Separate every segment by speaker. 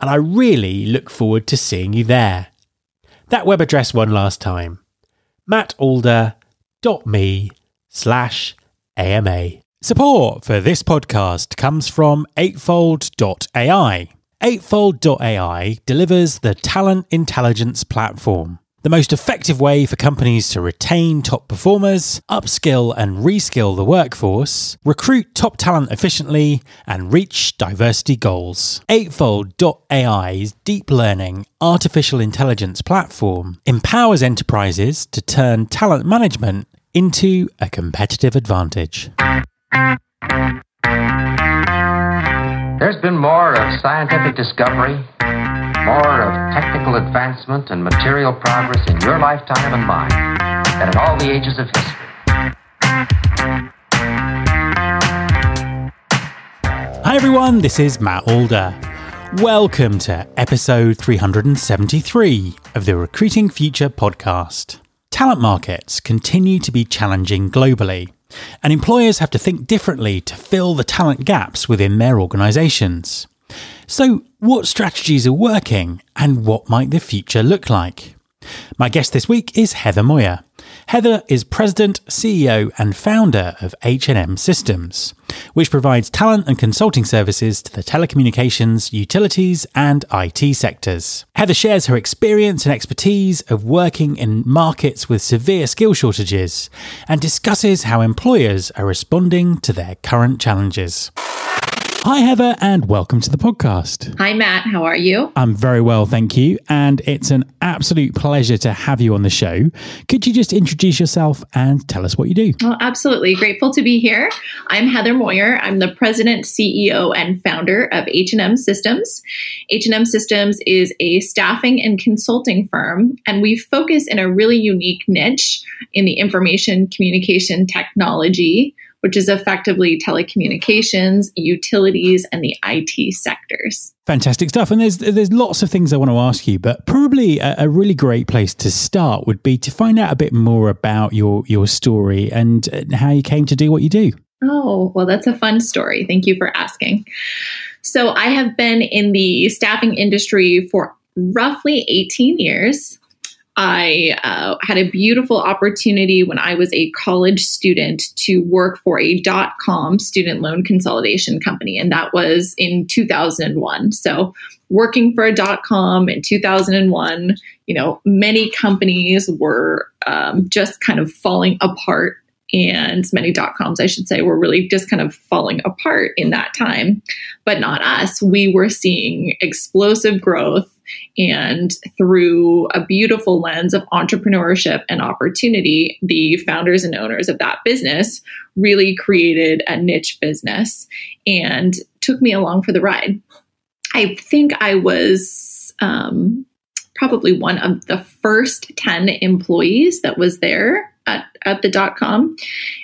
Speaker 1: and I really look forward to seeing you there. That web address one last time mattalder.me slash AMA. Support for this podcast comes from eightfold.ai. Eightfold.ai delivers the talent intelligence platform the most effective way for companies to retain top performers, upskill and reskill the workforce, recruit top talent efficiently, and reach diversity goals. Eightfold.ai's deep learning artificial intelligence platform empowers enterprises to turn talent management into a competitive advantage.
Speaker 2: There's been more of scientific discovery more of technical advancement and material progress in your lifetime and mine than in all the ages of history.
Speaker 1: Hi everyone, this is Matt Alder. Welcome to episode 373 of the Recruiting Future podcast. Talent markets continue to be challenging globally, and employers have to think differently to fill the talent gaps within their organisations. So, what strategies are working and what might the future look like? My guest this week is Heather Moyer. Heather is president, CEO, and founder of HNM Systems, which provides talent and consulting services to the telecommunications, utilities, and IT sectors. Heather shares her experience and expertise of working in markets with severe skill shortages and discusses how employers are responding to their current challenges. Hi, Heather, and welcome to the podcast.
Speaker 3: Hi, Matt. How are you?
Speaker 1: I'm very well, thank you. And it's an absolute pleasure to have you on the show. Could you just introduce yourself and tell us what you do?
Speaker 3: Well, absolutely. Grateful to be here. I'm Heather Moyer. I'm the president, CEO, and founder of HNM Systems. HNM Systems is a staffing and consulting firm, and we focus in a really unique niche in the information communication technology which is effectively telecommunications, utilities, and the IT sectors.
Speaker 1: Fantastic stuff. And there's there's lots of things I want to ask you, but probably a, a, really great place to start would be to find out a bit more about your your story and how you came to do what you do.
Speaker 3: Oh, well, that's a fun story. Thank you for asking. So, I have been in the staffing industry for roughly 18 years. I uh, had a beautiful opportunity when I was a college student to work for a dot com student loan consolidation company, and that was in 2001. So, working for a dot com in 2001, you know, many companies were um, just kind of falling apart and many dot coms, I should say, were really just kind of falling apart in that time, but not us. We were seeing explosive growth and through a beautiful lens of entrepreneurship and opportunity, the founders and owners of that business really created a niche business and took me along for the ride. I think I was um, probably one of the first 10 employees that was there at, at the dot com.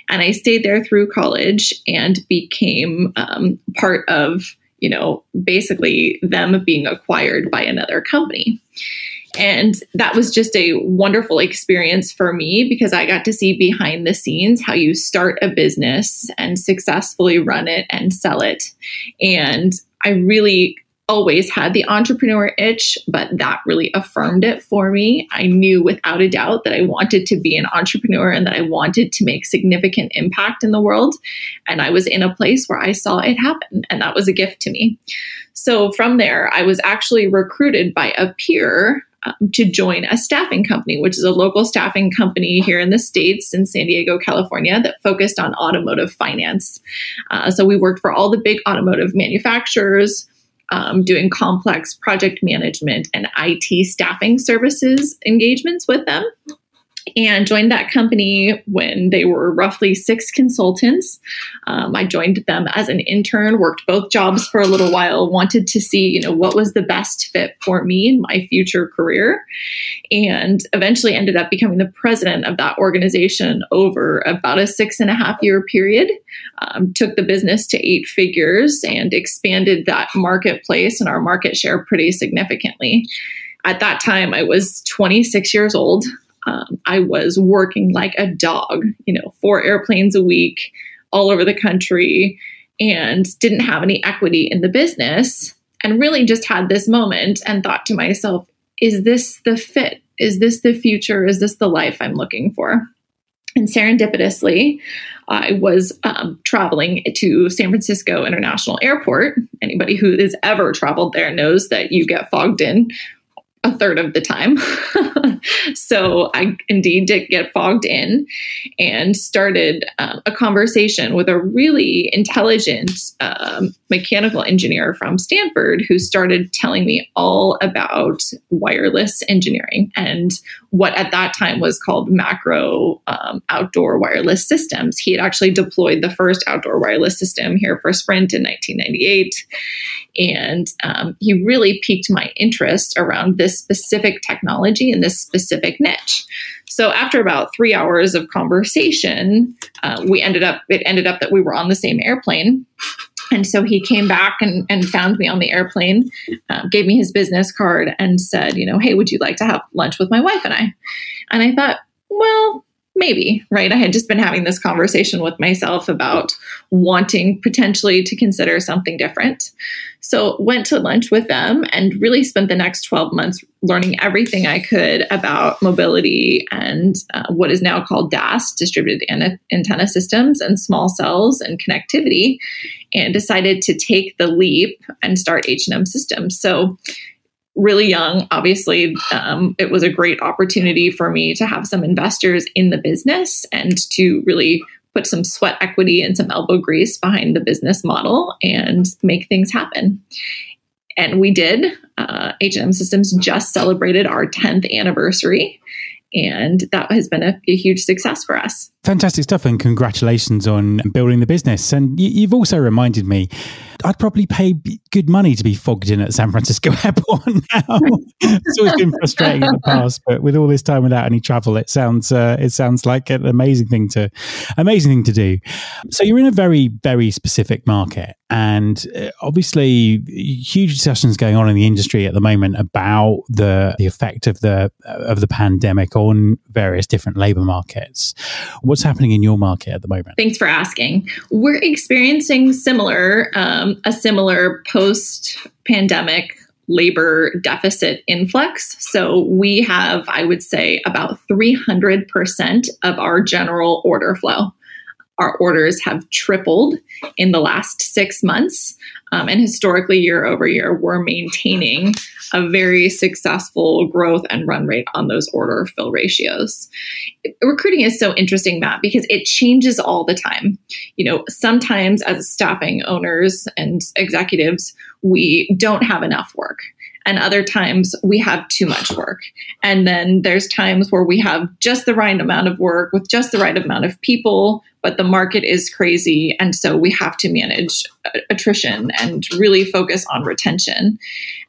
Speaker 3: And I stayed there through college and became um, part of, you know, basically them being acquired by another company. And that was just a wonderful experience for me because I got to see behind the scenes how you start a business and successfully run it and sell it. And I really always had the entrepreneur itch, but that really affirmed it for me. I knew without a doubt that I wanted to be an entrepreneur and that I wanted to make significant impact in the world. And I was in a place where I saw it happen, and that was a gift to me. So from there, I was actually recruited by a peer um, to join a staffing company, which is a local staffing company here in the States in San Diego, California, that focused on automotive finance. Uh, so we worked for all the big automotive manufacturers. Um, doing complex project management and IT staffing services engagements with them and joined that company when they were roughly six consultants. Um, I joined them as an intern, worked both jobs for a little while, wanted to see, you know, what was the best fit for me in my future career, and eventually ended up becoming the president of that organization over about a six and a half year period. Um, took the business to eight figures and expanded that marketplace and our market share pretty significantly. At that time, I was 26 years old um, I was working like a dog, you know, four airplanes a week all over the country and didn't have any equity in the business and really just had this moment and thought to myself, is this the fit? Is this the future? Is this the life I'm looking for? And serendipitously, I was um, traveling to San Francisco International Airport. Anybody who has ever traveled there knows that you get fogged in a third of the time. so I indeed did get fogged in and started um, a conversation with a really intelligent um, mechanical engineer from Stanford who started telling me all about wireless engineering and what at that time was called macro um, outdoor wireless systems. He had actually deployed the first outdoor wireless system here for Sprint in 1998. And um, he really piqued my interest around this specific technology in this specific niche. So after about three hours of conversation, uh, we ended up, it ended up that we were on the same airplane. And so he came back and, and found me on the airplane, uh, gave me his business card, and said, you know, hey, would you like to have lunch with my wife and I? And I thought, well, maybe, right? I had just been having this conversation with myself about wanting potentially to consider something different. So went to lunch with them and really spent the next 12 months learning everything I could about mobility and uh, what is now called DAS, distributed antenna systems and small cells and connectivity and decided to take the leap and start HNM Systems. So really young, obviously, um, it was a great opportunity for me to have some investors in the business and to really put some sweat equity and some elbow grease behind the business model and make things happen. And we did. Uh, HNM Systems just celebrated our 10th anniversary, and that has been a, a huge success for us.
Speaker 1: Fantastic stuff, and congratulations on building the business. And you, have also reminded me, I'd probably pay good money to be fogged in at San Francisco Airport now. it's always been frustrating in the past, but with all this time without any travel, it sounds uh, it sounds like an amazing thing to amazing thing to do. So you're in a very very specific market, and uh, obviously huge discussions going on in the industry at the moment about the the effect of the of the pandemic on various different labor markets. What's happening in your market at the moment?
Speaker 3: Thanks for asking. We're experiencing similar um, a similar post pandemic labor deficit influx. So we have, I would say, about 300% of our general order flow. Our orders have tripled in the last six months. Um, and historically, year over year, we're maintaining a very successful growth and run rate on those order fill ratios. Recruiting is so interesting, Matt, because it changes all the time. You know, sometimes as staffing owners and executives, we don't have enough work and other times we have too much work. And then there's times where we have just the right amount of work with just the right amount of people, but the market is crazy. And so we have to manage uh, attrition and really focus on retention.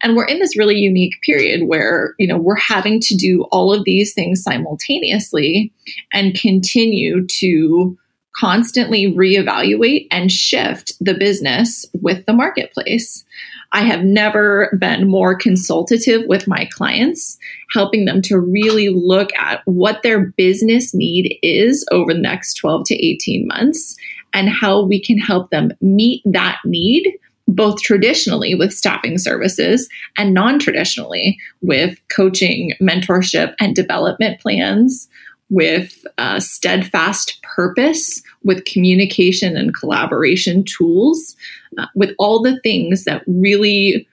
Speaker 3: And we're in this really unique period where, you know, we're having to do all of these things simultaneously and continue to constantly reevaluate and shift the business with the marketplace. I have never been more consultative with my clients, helping them to really look at what their business need is over the next 12 to 18 months and how we can help them meet that need both traditionally with staffing services and non traditionally with coaching, mentorship, and development plans, with steadfast purpose, with communication and collaboration tools, uh, with all the things that really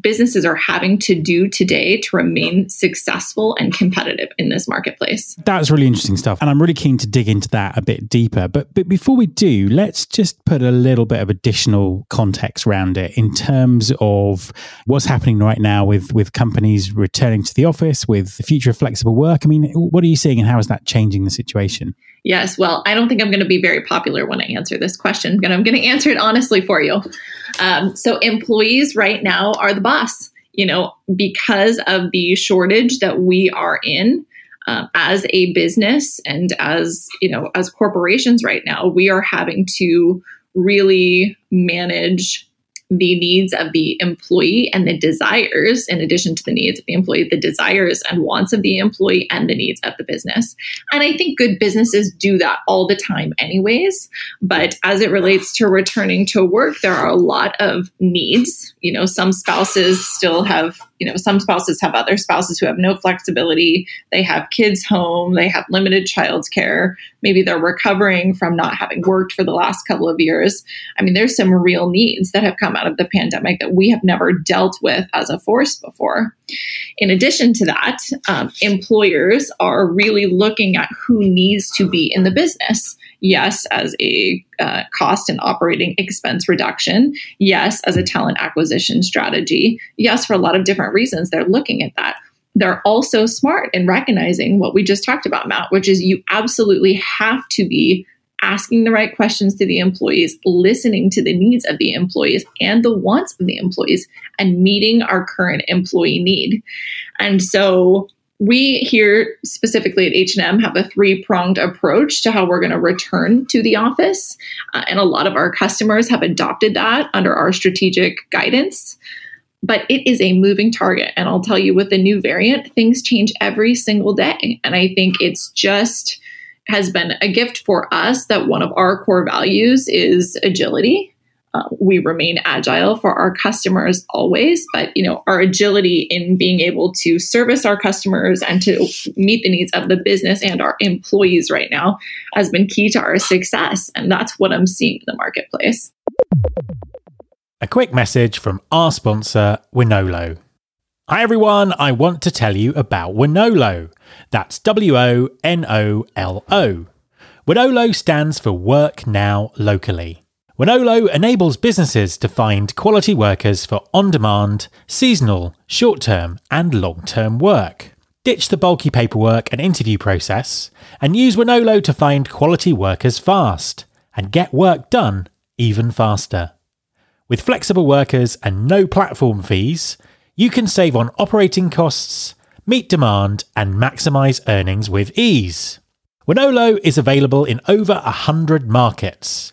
Speaker 3: businesses are having to do today to remain successful and competitive in this marketplace.
Speaker 4: That's really interesting stuff. And I'm really keen to dig into that a bit deeper. But, but before we do, let's just put a little bit of additional context around it in terms of what's happening right now with, with companies returning to the office, with the future of flexible work. I mean, what are you seeing and how is that changing the situation?
Speaker 3: Yes, well, I don't think I'm going to be very popular when I answer this question, but I'm going to answer it honestly for you. Um, so, employees right now are the boss. You know, because of the shortage that we are in uh, as a business and as you know, as corporations right now, we are having to really manage the needs of the employee and the desires, in addition to the needs of the employee, the desires and wants of the employee and the needs of the business. And I think good businesses do that all the time, anyways. But as it relates to returning to work, there are a lot of needs. You know, some spouses still have you know, some spouses have other spouses who have no flexibility. They have kids home, they have limited childcare. Maybe they're recovering from not having worked for the last couple of years. I mean, there's some real needs that have come out of the pandemic that we have never dealt with as a force before. In addition to that, um, employers are really looking at who needs to be in the business yes, as a uh, cost and operating expense reduction, yes, as a talent acquisition strategy, yes, for a lot of different reasons, they're looking at that. They're also smart in recognizing what we just talked about, Matt, which is you absolutely have to be asking the right questions to the employees, listening to the needs of the employees and the wants of the employees, and meeting our current employee need. And so we here specifically at HNM have a three-pronged approach to how we're going to return to the office uh, and a lot of our customers have adopted that under our strategic guidance. But it is a moving target and i'll tell you with the new variant things change every single day. And i think it's just has been a gift for us that one of our core values is agility uh, we remain agile for our customers always but you know our agility in being able to service our customers and to meet the needs of the business and our employees right now has been key to our success and that's what i'm seeing in the marketplace
Speaker 1: a quick message from our sponsor Wonolo Hi everyone, I want to tell you about Wonolo That's W O N O L O. Wonolo stands for Work Now Locally. Wonolo enables businesses to find quality workers for on demand, seasonal, short term, and long term work. Ditch the bulky paperwork and interview process, and use Wonolo to find quality workers fast and get work done even faster. With flexible workers and no platform fees, you can save on operating costs, meet demand, and maximize earnings with ease. Wonolo is available in over 100 markets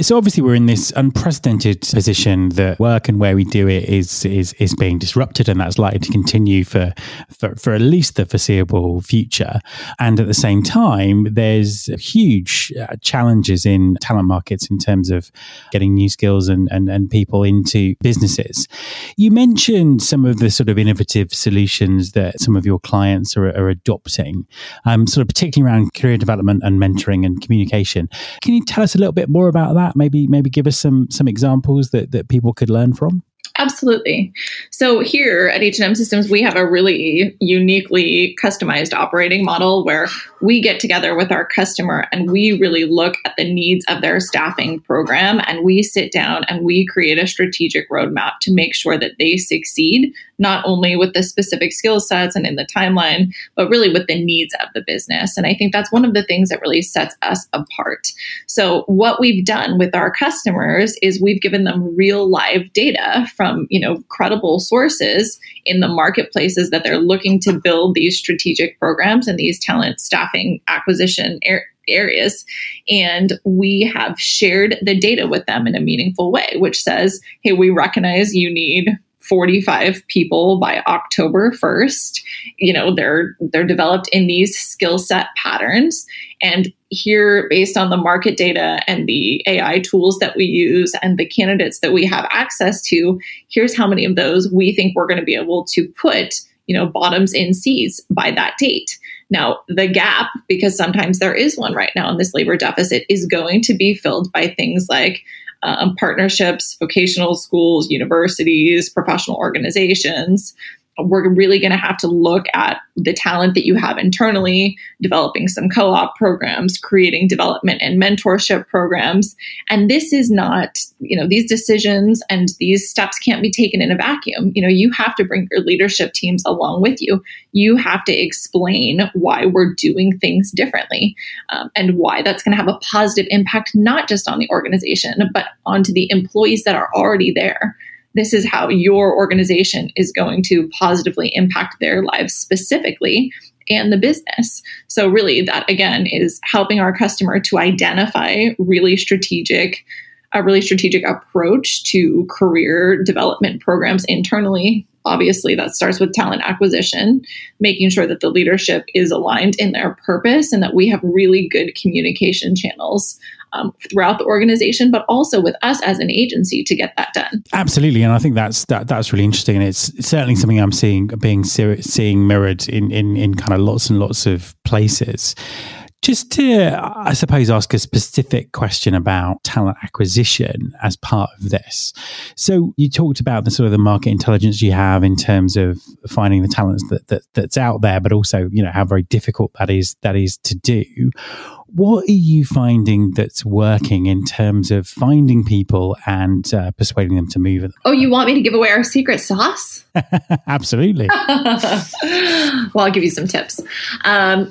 Speaker 4: So obviously we're in this unprecedented position that work and where we do it is is is being disrupted, and that's likely to continue for for, for at least the foreseeable future. And at the same time, there's huge uh, challenges in talent markets in terms of getting new skills and, and and people into businesses. You mentioned some of the sort of innovative solutions that some of your clients are, are adopting, um, sort of particularly around career development and mentoring and communication. Can you tell us a little bit more about that? That? Maybe maybe give us some some examples that that people could learn from.
Speaker 3: Absolutely. So here at HNM Systems, we have a really uniquely customized operating model where we get together with our customer and we really look at the needs of their staffing program and we sit down and we create a strategic roadmap to make sure that they succeed not only with the specific skill sets and in the timeline but really with the needs of the business and i think that's one of the things that really sets us apart so what we've done with our customers is we've given them real live data from you know credible sources in the marketplaces that they're looking to build these strategic programs and these talent staffing acquisition er- areas. And we have shared the data with them in a meaningful way, which says, hey, we recognize you need 45 people by October 1st. You know, they're they're developed in these skill set patterns and here based on the market data and the AI tools that we use and the candidates that we have access to, here's how many of those we think we're going to be able to put, you know, bottoms in C's by that date. Now, the gap, because sometimes there is one right now in this labor deficit, is going to be filled by things like um, partnerships, vocational schools, universities, professional organizations, we're really going to have to look at the talent that you have internally, developing some co op programs, creating development and mentorship programs. And this is not, you know, these decisions and these steps can't be taken in a vacuum. You know, you have to bring your leadership teams along with you. You have to explain why we're doing things differently um, and why that's going to have a positive impact, not just on the organization, but onto the employees that are already there this is how your organization is going to positively impact their lives specifically and the business. So, really, that again is helping our customer to identify really strategic. A really strategic approach to career development programs internally. Obviously, that starts with talent acquisition, making sure that the leadership is aligned in their purpose and that we have really good communication channels um, throughout the organization, but also with us as an agency to get that done.
Speaker 4: Absolutely, and I think that's that, that's really interesting, and it's certainly something I'm seeing being seeing mirrored in in in kind of lots and lots of places. Just to, I suppose, ask a specific question about talent acquisition as part of this. So you talked about the sort of the market intelligence you have in terms of finding the talents that, that that's out there, but also you know how very difficult that is that is to do. What are you finding that's working in terms of finding people and uh, persuading them to move?
Speaker 3: Oh, you want me to give away our secret sauce?
Speaker 4: Absolutely.
Speaker 3: well, I'll give you some tips. Um,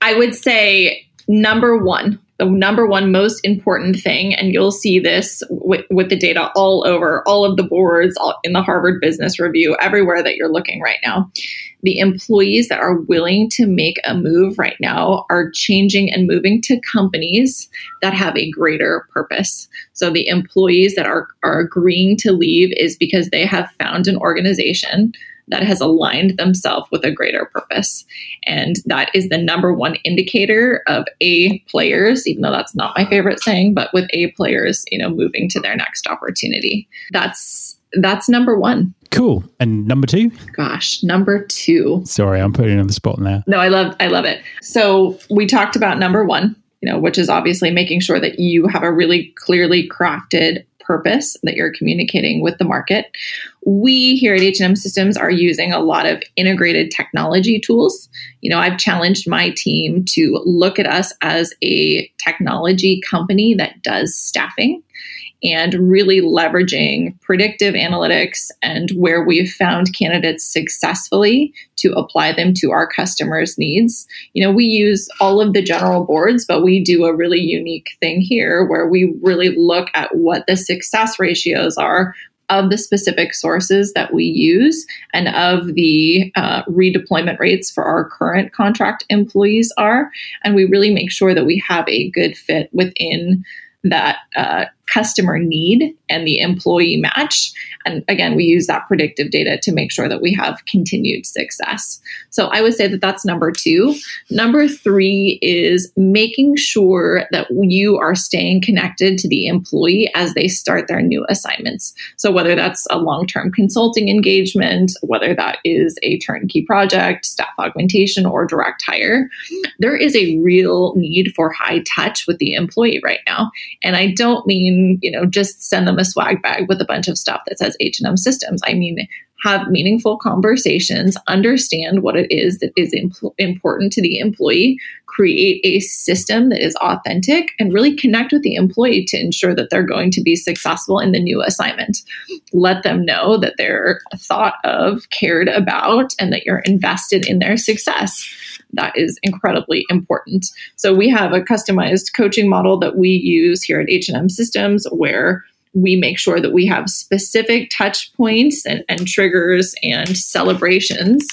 Speaker 3: I would say number one, the number one most important thing, and you'll see this with, with the data all over all of the boards all, in the Harvard Business Review, everywhere that you're looking right now. The employees that are willing to make a move right now are changing and moving to companies that have a greater purpose. So the employees that are, are agreeing to leave is because they have found an organization that has aligned themselves with a greater purpose. And that is the number one indicator of A players, even though that's not my favorite saying, but with A players, you know, moving to their next opportunity. That's that's number one.
Speaker 4: Cool. And number two?
Speaker 3: Gosh, number two.
Speaker 4: Sorry, I'm putting on the spot now.
Speaker 3: No, I love I love it. So we talked about number one, you know, which is obviously making sure that you have a really clearly crafted purpose that you're communicating with the market. We here at HNM Systems are using a lot of integrated technology tools. You know, I've challenged my team to look at us as a technology company that does staffing and really leveraging predictive analytics and where we've found candidates successfully to apply them to our customers' needs. You know, we use all of the general boards, but we do a really unique thing here where we really look at what the success ratios are of the specific sources that we use and of the uh, redeployment rates for our current contract employees are. And we really make sure that we have a good fit within that uh, customer need and the employee match. And again, we use that predictive data to make sure that we have continued success. So I would say that that's number two. Number three is making sure that you are staying connected to the employee as they start their new assignments. So whether that's a long term consulting engagement, whether that is a turnkey project, staff augmentation, or direct hire, there is a real need for high touch with the employee right now. And I don't mean you know, just send them a swag bag with a bunch of stuff that says HNM Systems. I mean, have meaningful conversations, understand what it is that is imp- important to the employee, create a system that is authentic, and really connect with the employee to ensure that they're going to be successful in the new assignment. Let them know that they're thought of, cared about, and that you're invested in their success. That is incredibly important. So we have a customized coaching model that we use here at HNM Systems where we make sure that we have specific touch points and, and triggers and celebrations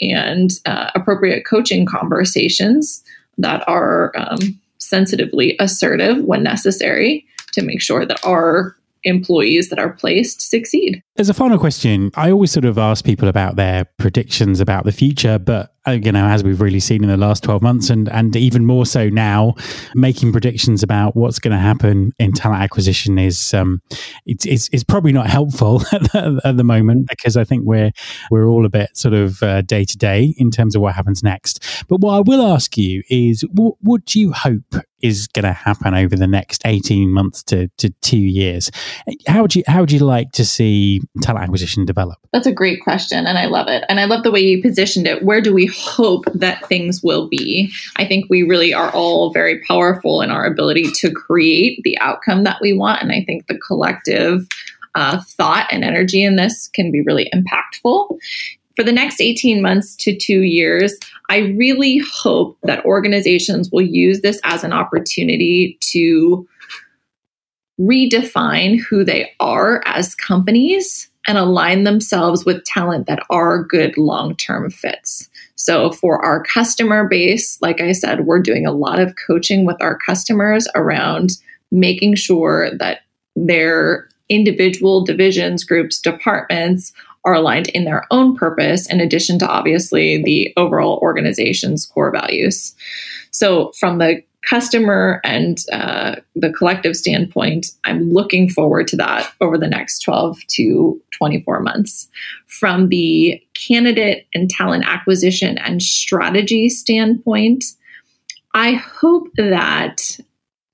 Speaker 3: and uh, appropriate coaching conversations that are um, sensitively assertive when necessary to make sure that our employees that are placed succeed.
Speaker 4: As a final question, I always sort of ask people about their predictions about the future, but uh, you know, as we've really seen in the last 12 months and, and even more so now, making predictions about what's going to happen in talent acquisition is, um, it's, it's, it's probably not helpful at the, at the, moment because I think we're, we're all a bit sort of day to day in terms of what happens next. But what I will ask you is what, do you hope is going to happen over the next 18 months to, to two years? How would you, how would you like to see talent acquisition develop?
Speaker 3: That's a great question. And I love it. And I love the way you positioned it. Where do we hope that things will be. I think we really are all very powerful in our ability to create the outcome that we want. And I think the collective uh, thought and energy in this can be really impactful. For the next 18 months to two years, I really hope that organizations will use this as an opportunity to redefine who they are as companies and align themselves with talent that are good long term fits. So, for our customer base, like I said, we're doing a lot of coaching with our customers around making sure that their individual divisions, groups, departments are aligned in their own purpose, in addition to obviously the overall organization's core values. So, from the customer and uh, the collective standpoint, I'm looking forward to that over the next 12 to 24 months. From the candidate and talent acquisition and strategy standpoint, I hope that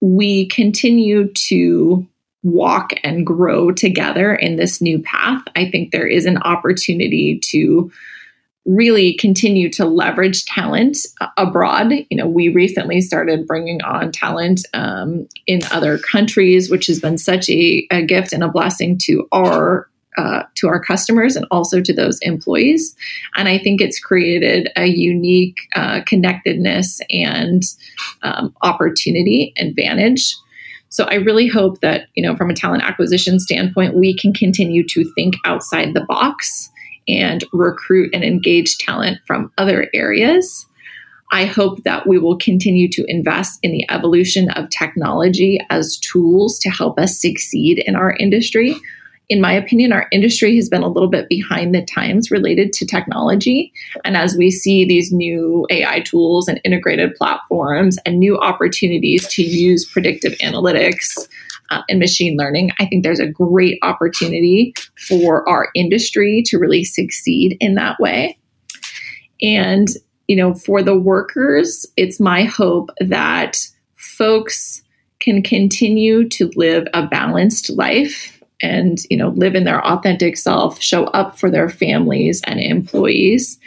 Speaker 3: we continue to walk and grow together in this new path. I think there is an opportunity to really continue to leverage talent uh, abroad. You know, we recently started bringing on talent um, in other countries, which has been such a, a gift and a blessing to our uh, to our customers and also to those employees. And I think it's created a unique uh, connectedness and um, opportunity advantage. So I really hope that you know, from a talent acquisition standpoint, we can continue to think outside the box and recruit and engage talent from other areas. I hope that we will continue to invest in the evolution of technology as tools to help us succeed in our industry. In my opinion, our industry has been a little bit behind the times related to technology. And as we see these new AI tools and integrated platforms and new opportunities to use predictive analytics uh, and machine learning. I think there's a great opportunity for our industry to really succeed in that way. And, you know, for the workers, it's my hope that folks can continue to live a balanced life and, you know, live in their authentic self, show up for their families and employees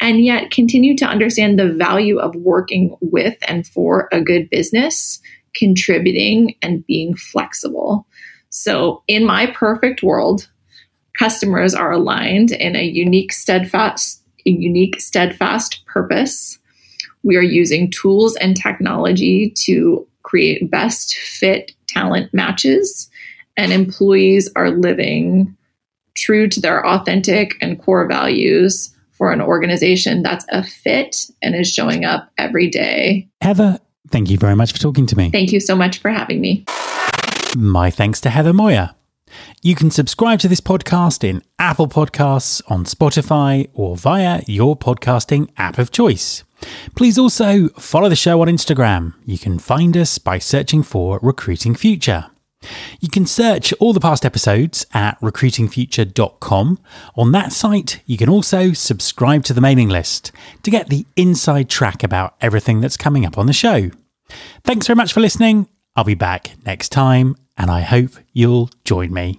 Speaker 3: and yet continue to understand the value of working with and for a good business contributing and being flexible. So, in my perfect world, customers are aligned in a unique, steadfast, a unique, steadfast purpose. We are using tools and technology to create best fit talent matches, and employees are living true to their authentic and core values for an organization that's a fit and is showing up every day.
Speaker 4: Heather, Thank you very much for talking to me.
Speaker 3: Thank you so much for having me.
Speaker 4: My thanks to Heather Moyer. You can subscribe to this podcast in Apple Podcasts, on Spotify, or via your podcasting app of choice. Please also follow the show on Instagram. You can find us by searching for Recruiting Future. You can search all the past episodes at recruitingfuture.com. On that site, you can also subscribe to the mailing list to get the inside track about everything that's coming up on the show. Thanks very much for listening. I'll be back next time, and I hope you'll join me.